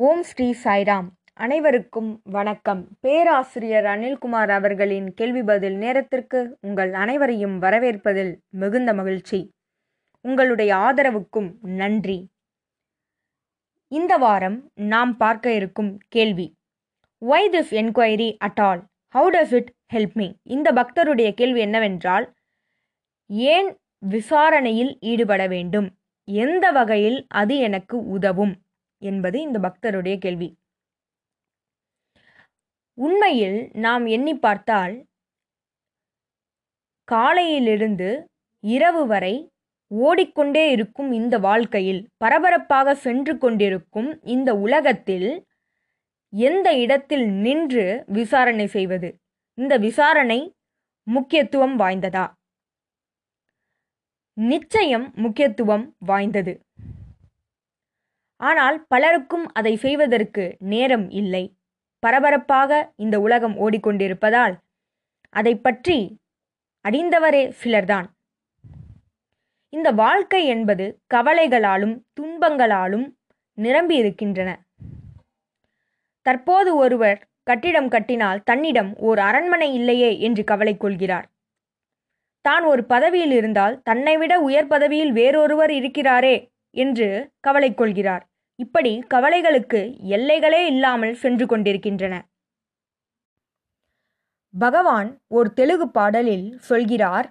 ஓம் ஸ்ரீ சாய்ராம். அனைவருக்கும் வணக்கம். பேராசிரியர் அனில்குமார் அவர்களின் கேள்வி பதில் நேரத்திற்கு உங்கள் அனைவரையும் வரவேற்பதில் மிகுந்த மகிழ்ச்சி. உங்களுடைய ஆதரவுக்கும் நன்றி. இந்த வாரம் நாம் பார்க்க இருக்கும் கேள்வி. Why this enquiry at all how does it help me இந்த பக்தருடைய கேள்வி என்னவென்றால் ஏன் விசாரணையில் ஈடுபட வேண்டும்? எந்த வகையில் அது எனக்கு உதவும்? என்பது இந்த பக்தருடைய கேள்வி. உண்மையில் நாம் எண்ணி பார்த்தால் காலையிலிருந்து இரவு வரை ஓடிக்கொண்டே இருக்கும் இந்த வாழ்க்கையில் பரபரப்பாக சென்று கொண்டிருக்கும் இந்த உலகத்தில் எந்த இடத்தில் நின்று விசாரணை செய்வது? இந்த விசாரணை முக்கியத்துவம் வாய்ந்ததா? நிச்சயம் முக்கியத்துவம் வாய்ந்தது. ஆனால் பலருக்கும் அதை செய்வதற்கு நேரம் இல்லை. பரபரப்பாக இந்த உலகம் ஓடிக்கொண்டிருப்பதால் அதை பற்றி அறிந்தவரே சிலர்தான். இந்த வாழ்க்கை என்பது கவலைகளாலும் துன்பங்களாலும் நிரம்பி இருக்கின்றன தற்போது ஒருவர் கட்டிடம் கட்டினால் தன்னிடம் ஓர் அரண்மனை இல்லையே என்று கவலை கொள்கிறார். தான் ஒரு பதவியில் இருந்தால் தன்னை விட உயர் பதவியில் வேறொருவர் இருக்கிறாரே என்று கவலை கொள்கிறார். இப்படி கவலைகளுக்கு எல்லைகளே இல்லாமல் சென்று கொண்டிருக்கின்றன. பகவான் ஒரு தெலுங்கு பாடலில் சொல்கிறார்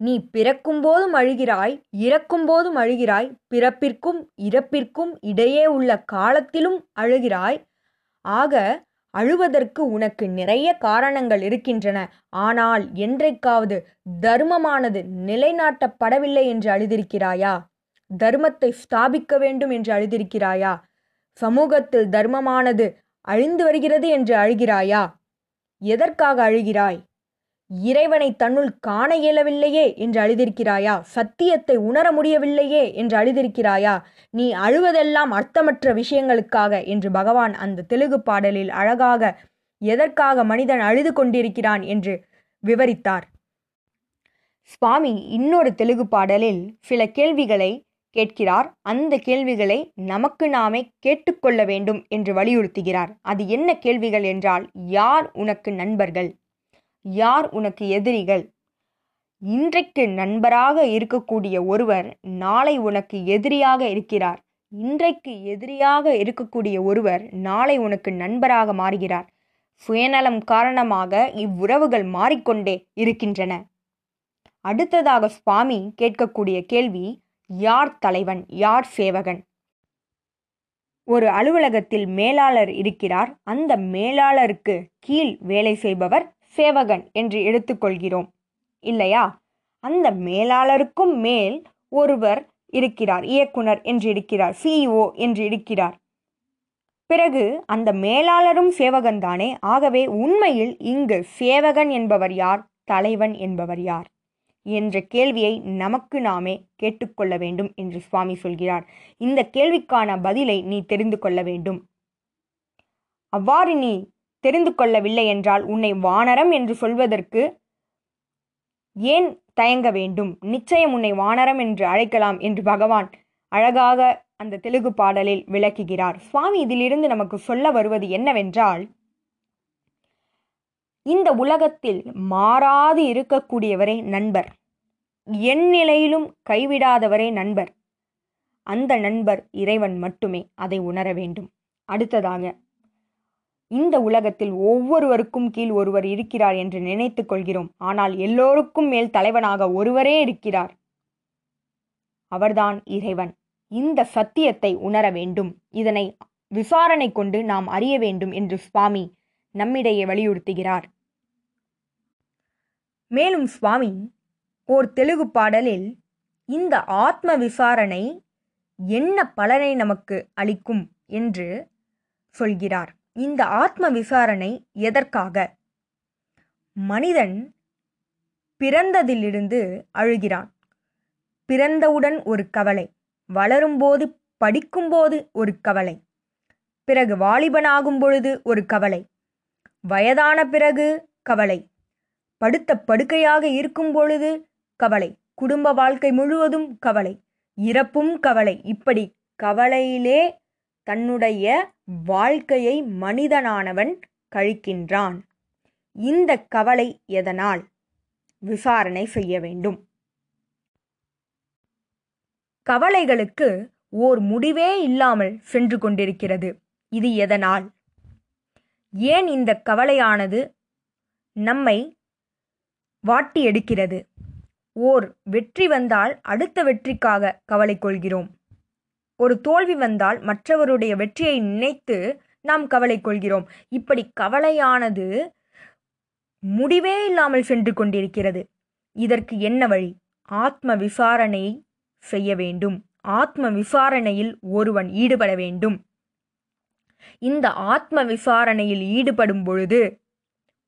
நீ பிறக்கும் போதும் அழுகிறாய் இறக்கும் போதும் அழுகிறாய் பிறப்பிற்கும் இறப்பிற்கும் இடையே உள்ள காலத்திலும் அழுகிறாய். ஆக அழுவதற்கு உனக்கு நிறைய காரணங்கள் இருக்கின்றன. ஆனால் என்றைக்காவது தர்மமானது நிலைநாட்டப்படவில்லை என்று அழுதிருக்கிறாயா? தர்மத்தை ஸ்தாபிக்க வேண்டும் என்று அழுதிருக்கிறாயா? சமூகத்தில் தர்மமானது அழிந்து வருகிறது என்று அழுகிறாயா? எதற்காக அழுகிறாய்? இறைவனை தன்னுள் காண இயலவில்லையே என்று அழுதிருக்கிறாயா? சத்தியத்தை உணர முடியவில்லையே என்று அழுதிருக்கிறாயா? நீ அழுவதெல்லாம் அர்த்தமற்ற விஷயங்களுக்காக என்று பகவான் அந்த தெலுங்கு பாடலில் அழகாக எதற்காக மனிதன் அழுது கொண்டிருக்கிறான் என்று விவரித்தார். சுவாமி இன்னொரு தெலுங்கு பாடலில் சில கேள்விகளை கேட்கிறார். அந்த கேள்விகளை நமக்கு நாமே கேட்டுக்கொள்ள வேண்டும் என்று வலியுறுத்துகிறார். அது என்ன கேள்விகள் என்றால் யார் உனக்கு நண்பர்கள்? யார் உனக்கு எதிரிகள்? இன்றைக்கு நண்பராக இருக்கக்கூடிய ஒருவர் நாளை உனக்கு எதிரியாக இருக்கிறார். இன்றைக்கு எதிரியாக இருக்கக்கூடிய ஒருவர் நாளை உனக்கு நண்பராக மாறுகிறார். சுயநலம் காரணமாக இவ்வுறவுகள் மாறிக்கொண்டே இருக்கின்றன. அடுத்ததாக சுவாமி கேட்கக்கூடிய கேள்வி யார் தலைவன் யார் சேவகன்? ஒரு அலுவலகத்தில் மேலாளர் இருக்கிறார். அந்த மேலாளருக்கு கீழ் வேலை செய்பவர் சேவகன் என்று எடுத்துக்கொள்கிறோம் இல்லையா? அந்த மேலாளருக்கும் மேல் ஒருவர் இருக்கிறார் இயக்குனர் என்று இருக்கிறார் சிஇஓ என்று இருக்கிறார். பிறகு அந்த மேலாளரும் சேவகன் தானே ஆகவே உண்மையில் இங்கு சேவகன் என்பவர் யார்? தலைவன் என்பவர் யார்? என்ற கேள்வியை நமக்கு நாமே கேட்டுக்கொள்ள வேண்டும் என்று சுவாமி சொல்கிறார். இந்த கேள்விக்கான பதிலை நீ தெரிந்து கொள்ள வேண்டும். அவ்வாறு நீ தெரிந்து கொள்ளவில்லை என்றால் உன்னை வானரம் என்று சொல்வதற்கு ஏன் தயங்க வேண்டும்? நிச்சயம் உன்னை வானரம் என்று அழைக்கலாம் என்று பகவான் அழகாக அந்த தெலுங்கு பாடலில் விளக்குகிறார். சுவாமி இதிலிருந்து நமக்கு சொல்ல வருவது என்னவென்றால் இந்த உலகத்தில் மாறாது இருக்கக்கூடியவரே நண்பர். என் நிலையிலும் கைவிடாதவரே நண்பர். அந்த நண்பர் இறைவன் மட்டுமே அதை உணர வேண்டும். அடுத்ததாக இந்த உலகத்தில் ஒவ்வொருவருக்கும் கீழ் ஒருவர் இருக்கிறார் என்று நினைத்துக் கொள்கிறோம். ஆனால் எல்லோருக்கும் மேல் தலைவனாக ஒருவரே இருக்கிறார். அவர்தான் இறைவன். இந்த சத்தியத்தை உணர வேண்டும். இதனை விசாரணை கொண்டு நாம் அறிய வேண்டும் என்று சுவாமி நம்மிடையே வலியுறுத்துகிறார். மேலும் சுவாமி ஓர் தெலுங்கு பாடலில் இந்த ஆத்ம விசாரணை என்ன பலனை நமக்கு அளிக்கும் என்று சொல்கிறார். இந்த ஆத்ம விசாரணை எதற்காக? மனிதன் பிறந்ததிலிருந்து அழுகிறான். பிறந்தவுடன் ஒரு கவலை வளரும்போது படிக்கும்போது ஒரு கவலை பிறகு வாலிபனாகும் பொழுது ஒரு கவலை வயதான பிறகு கவலை படுத்த படுக்கையாக இருக்கும் பொழுது கவலை. குடும்ப வாழ்க்கை முழுவதும் கவலை. இறப்பும் கவலை. இப்படி கவலையிலே தன்னுடைய வாழ்க்கையை மனிதனானவன் கழிக்கின்றான். இந்த கவலை எதனால்? விசாரணை செய்ய வேண்டும். கவலைகளுக்கு ஓர் முடிவே இல்லாமல் சென்று கொண்டிருக்கிறது. இது எதனால்? ஏன் இந்த கவலையானது? நம்மை வாட்டி எடுக்கிறது. ஓர் வெற்றி வந்தால் அடுத்த வெற்றிக்காக கவலை கொள்கிறோம். ஒரு தோல்வி வந்தால் மற்றவருடைய வெற்றியை நினைத்து நாம் கவலை கொள்கிறோம். இப்படி கவலையானது முடிவே இல்லாமல் சென்று கொண்டிருக்கிறது. இதற்கு என்ன வழி? ஆத்ம விசாரணை செய்ய வேண்டும். ஆத்ம விசாரணையில் ஒருவன் ஈடுபட வேண்டும். இந்த ஆத்ம விசாரணையில் ஈடுபடும் பொழுது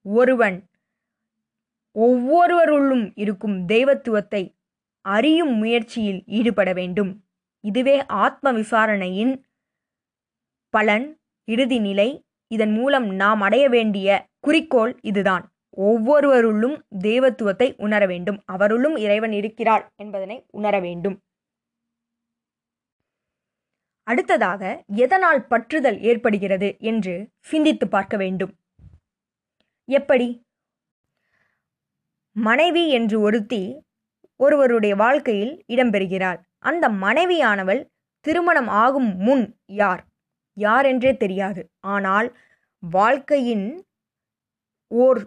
ஒருவன் ஒவ்வொருவருள்ளும் இருக்கும் தெய்வத்துவத்தை அறியும் முயற்சியில் ஈடுபட வேண்டும். இதுவே ஆத்ம விசாரணையின் பலன் இறுதி நிலை. இதன் மூலம் நாம் அடைய வேண்டிய குறிக்கோள் இதுதான். ஒவ்வொருவருள்ளும் தெய்வத்துவத்தை உணர வேண்டும். அவருள்ளும் இறைவன் இருக்கிறார் என்பதனை உணர வேண்டும். அடுத்ததாக எதனால் பற்றுதல் ஏற்படுகிறது என்று சிந்தித்து பார்க்க வேண்டும். எப்படி? மனைவி என்று ஒருத்தி ஒருவருடைய வாழ்க்கையில் இடம்பெறுகிறாள். அந்த மனைவியானவள் திருமணம் ஆகும் முன் யார்? யார் என்றே தெரியாது. ஆனால் வாழ்க்கையின் ஓர்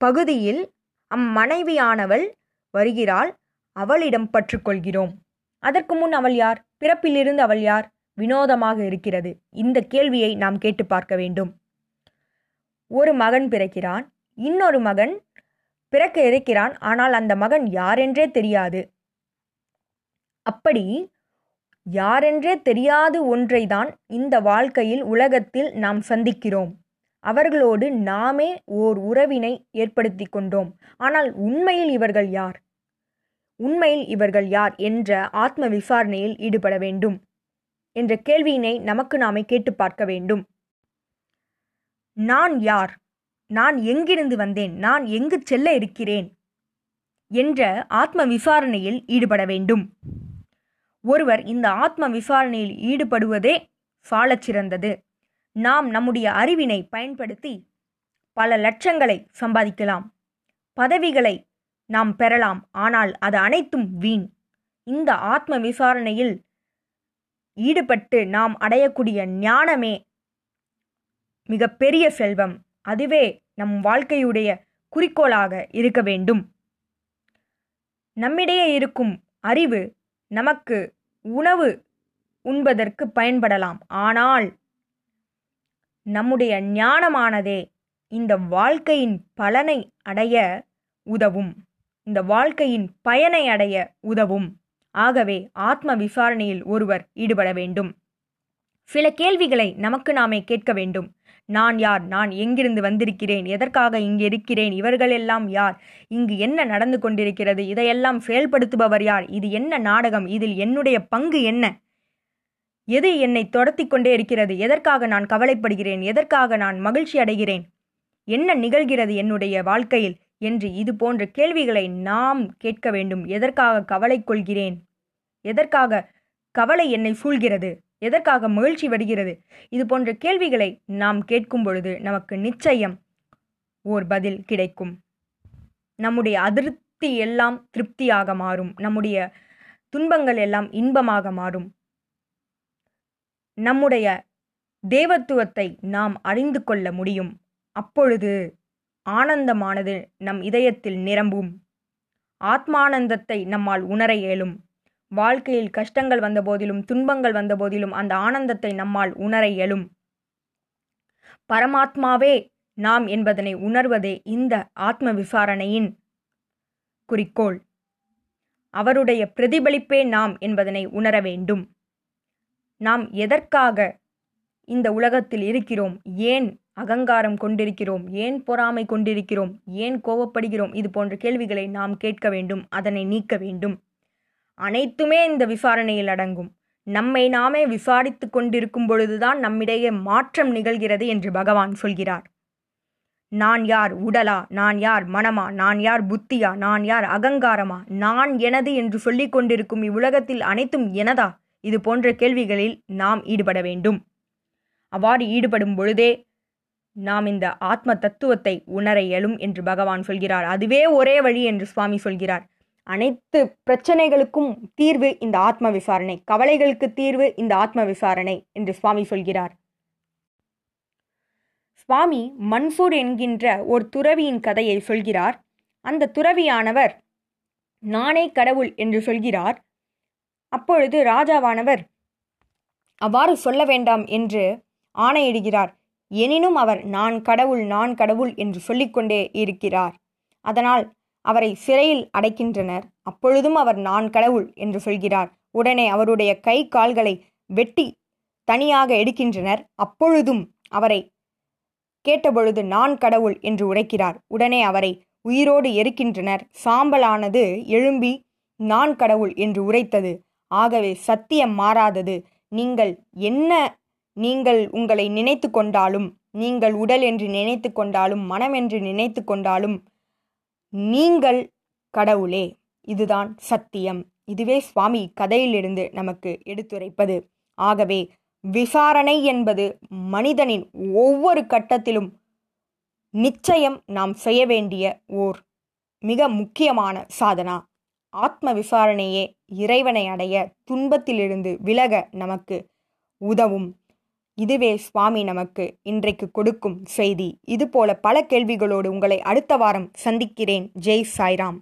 பகுதியில் அம்மனைவியானவள் வருகிறாள். அவளிடம் பற்றுக்கொள்கிறோம் அதற்கு முன் அவள் யார்? பிறப்பிலிருந்து அவள் யார்? வினோதமாக இருக்கிறது. இந்த கேள்வியை நாம் கேட்டு பார்க்க வேண்டும். ஒரு மகன் பிறக்கிறான். இன்னொரு மகன் பிறக்க இருக்கிறான் ஆனால் அந்த மகன் யாரென்றே தெரியாது. அப்படி யாரென்றே தெரியாது ஒன்றைதான் இந்த வாழ்க்கையில் உலகத்தில் நாம் சந்திக்கிறோம். அவர்களோடு நாமே ஓர் உறவினை ஏற்படுத்தி கொண்டோம். ஆனால் உண்மையில் இவர்கள் யார்? உண்மையில் இவர்கள் யார் என்ற ஆத்ம விசாரணையில் ஈடுபட வேண்டும் என்ற கேள்வியினை நமக்கு நாமே கேட்டு பார்க்க வேண்டும். நான் யார்? நான் எங்கிருந்து வந்தேன்? நான் எங்கு செல்ல இருக்கிறேன்? என்ற ஆத்ம விசாரணையில் ஈடுபட வேண்டும். ஒருவர் இந்த ஆத்ம விசாரணையில் ஈடுபடுவதே சாலச் சிறந்தது. நாம் நம்முடைய அறிவினை பயன்படுத்தி பல லட்சங்களை சம்பாதிக்கலாம். பதவிகளை நாம் பெறலாம். ஆனால் அது அனைத்தும் வீண். இந்த ஆத்ம விசாரணையில் ஈடுபட்டு நாம் அடையக்கூடிய ஞானமே மிகப்பெரிய செல்வம். அதுவே நம் வாழ்க்கையுடைய குறிக்கோளாக இருக்க வேண்டும். நம்மிடையே இருக்கும் அறிவு நமக்கு உணவு உண்பதற்கு பயன்படலாம். ஆனால் நம்முடைய ஞானமானதே இந்த வாழ்க்கையின் பலனை அடைய உதவும். இந்த வாழ்க்கையின் பயனை அடைய உதவும். ஆகவே ஆத்ம விசாரணையில் ஒருவர் ஈடுபட வேண்டும். சில கேள்விகளை நமக்கு நாமே கேட்க வேண்டும். நான் யார்? நான் எங்கிருந்து வந்திருக்கிறேன்? எதற்காக இங்கு இருக்கிறேன்? இவர்களெல்லாம் யார்? இங்கு என்ன நடந்து கொண்டிருக்கிறது? இதையெல்லாம் செயல்படுத்துபவர் யார்? இது என்ன நாடகம்? இதில் என்னுடைய பங்கு என்ன? எது என்னை தொடர்த்தி கொண்டே இருக்கிறது? எதற்காக நான் கவலைப்படுகிறேன்? எதற்காக நான் மகிழ்ச்சி அடைகிறேன்? என்ன நிகழ்கிறது என்னுடைய வாழ்க்கையில்? என்று இது போன்ற கேள்விகளை நாம் கேட்க வேண்டும். எதற்காக கவலை கொள்கிறேன்? எதற்காக கவலை என்னை சூழ்கிறது? எதற்காக மகிழ்ச்சி வருகிறது இது போன்ற கேள்விகளை நாம் கேட்கும் பொழுது நமக்கு நிச்சயம் ஓர் பதில் கிடைக்கும். நம்முடைய அதிருப்தி எல்லாம் திருப்தியாக மாறும். நம்முடைய துன்பங்கள் எல்லாம் இன்பமாக மாறும். நம்முடைய தேவத்துவத்தை நாம் அறிந்து கொள்ள முடியும். அப்பொழுது ஆனந்தமானது நம் இதயத்தில் நிரம்பும். ஆத்மானந்தத்தை நம்மால் உணர இயலும். வாழ்க்கையில் கஷ்டங்கள் வந்தபோதிலும் துன்பங்கள் வந்தபோதிலும் அந்த ஆனந்தத்தை நம்மால் உணர இயலும். பரமாத்மாவே நாம் என்பதனை உணர்வதே இந்த ஆத்ம விசாரணையின் குறிக்கோள். அவருடைய பிரதிபலிப்பே நாம் என்பதனை உணர வேண்டும். நாம் எதற்காக இந்த உலகத்தில் இருக்கிறோம்? ஏன் அகங்காரம் கொண்டிருக்கிறோம்? ஏன் பொறாமை கொண்டிருக்கிறோம்? ஏன் கோவப்படுகிறோம்? இது போன்ற கேள்விகளை நாம் கேட்க வேண்டும் அதனை நீக்க வேண்டும். அனைத்துமே இந்த விசாரணையில் அடங்கும். நம்மை நாமே விசாரித்து கொண்டிருக்கும் பொழுதுதான் நம்மிடையே மாற்றம் நிகழ்கிறது என்று பகவான் சொல்கிறார். நான் யார் உடலா? நான் யார் மனமா? நான் யார் புத்தியா? நான் யார் அகங்காரமா? நான் எனது என்று சொல்லிக் கொண்டிருக்கும் இவ்வுலகத்தில் அனைத்தும் எனதா? இது போன்ற கேள்விகளில் நாம் ஈடுபட வேண்டும். அவ்வாறு ஈடுபடும் பொழுதே நாம் இந்த ஆத்ம தத்துவத்தை உணர இயலும் என்று பகவான் சொல்கிறார். அதுவே ஒரே வழி என்று சுவாமி சொல்கிறார். அனைத்து பிரச்சனைகளுக்கும் தீர்வு இந்த ஆத்ம விசாரணை. கவலைகளுக்கு தீர்வு இந்த ஆத்ம விசாரணை என்று சுவாமி சொல்கிறார். சுவாமி மன்சூர் என்கின்ற ஒரு துறவியின் கதையை சொல்கிறார். அந்த துறவியானவர் நானே கடவுள் என்று சொல்கிறார். அப்பொழுது ராஜாவானவர் அவ்வாறு சொல்ல வேண்டாம் என்று ஆணையிடுகிறார். எனினும் அவர் நான் கடவுள் நான் கடவுள் என்று சொல்லிக்கொண்டே இருக்கிறார். அதனால் அவரை சிறையில் அடைக்கின்றனர். அப்பொழுதும் அவர் நான் கடவுள் என்று சொல்கிறார். உடனே அவருடைய கை கால்களை வெட்டி தனியாக எடுக்கின்றனர். அப்பொழுதும் அவரை கேட்டபொழுது நான் கடவுள் என்று உரைக்கிறார். உடனே அவரை உயிரோடு எரிக்கின்றனர். சாம்பலானது எழும்பி நான் கடவுள் என்று உரைத்தது. ஆகவே சத்தியம் மாறாதது. நீங்கள் என்ன நீங்கள் உங்களை நினைத்து கொண்டாலும் நீங்கள் உடல் என்று நினைத்து கொண்டாலும் மனம் என்று நினைத்து கொண்டாலும் நீங்கள் கடவுளே இதுதான் சத்தியம். இதுவே சுவாமி கதையிலிருந்து நமக்கு எடுத்துரைப்பது. ஆகவே விசாரணை என்பது மனிதனின் ஒவ்வொரு கட்டத்திலும் நிச்சயம் நாம் செய்ய வேண்டிய ஓர் மிக முக்கியமான சாதனா. ஆத்ம விசாரணையே இறைவனை அடைய துன்பத்திலிருந்து விலக நமக்கு உதவும். இதுவே சுவாமி நமக்கு இன்றைக்கு கொடுக்கும் செய்தி. இதுபோல பல கேள்விகளோடு உங்களை அடுத்த வாரம் சந்திக்கிறேன். ஜெய் சாய்ராம்.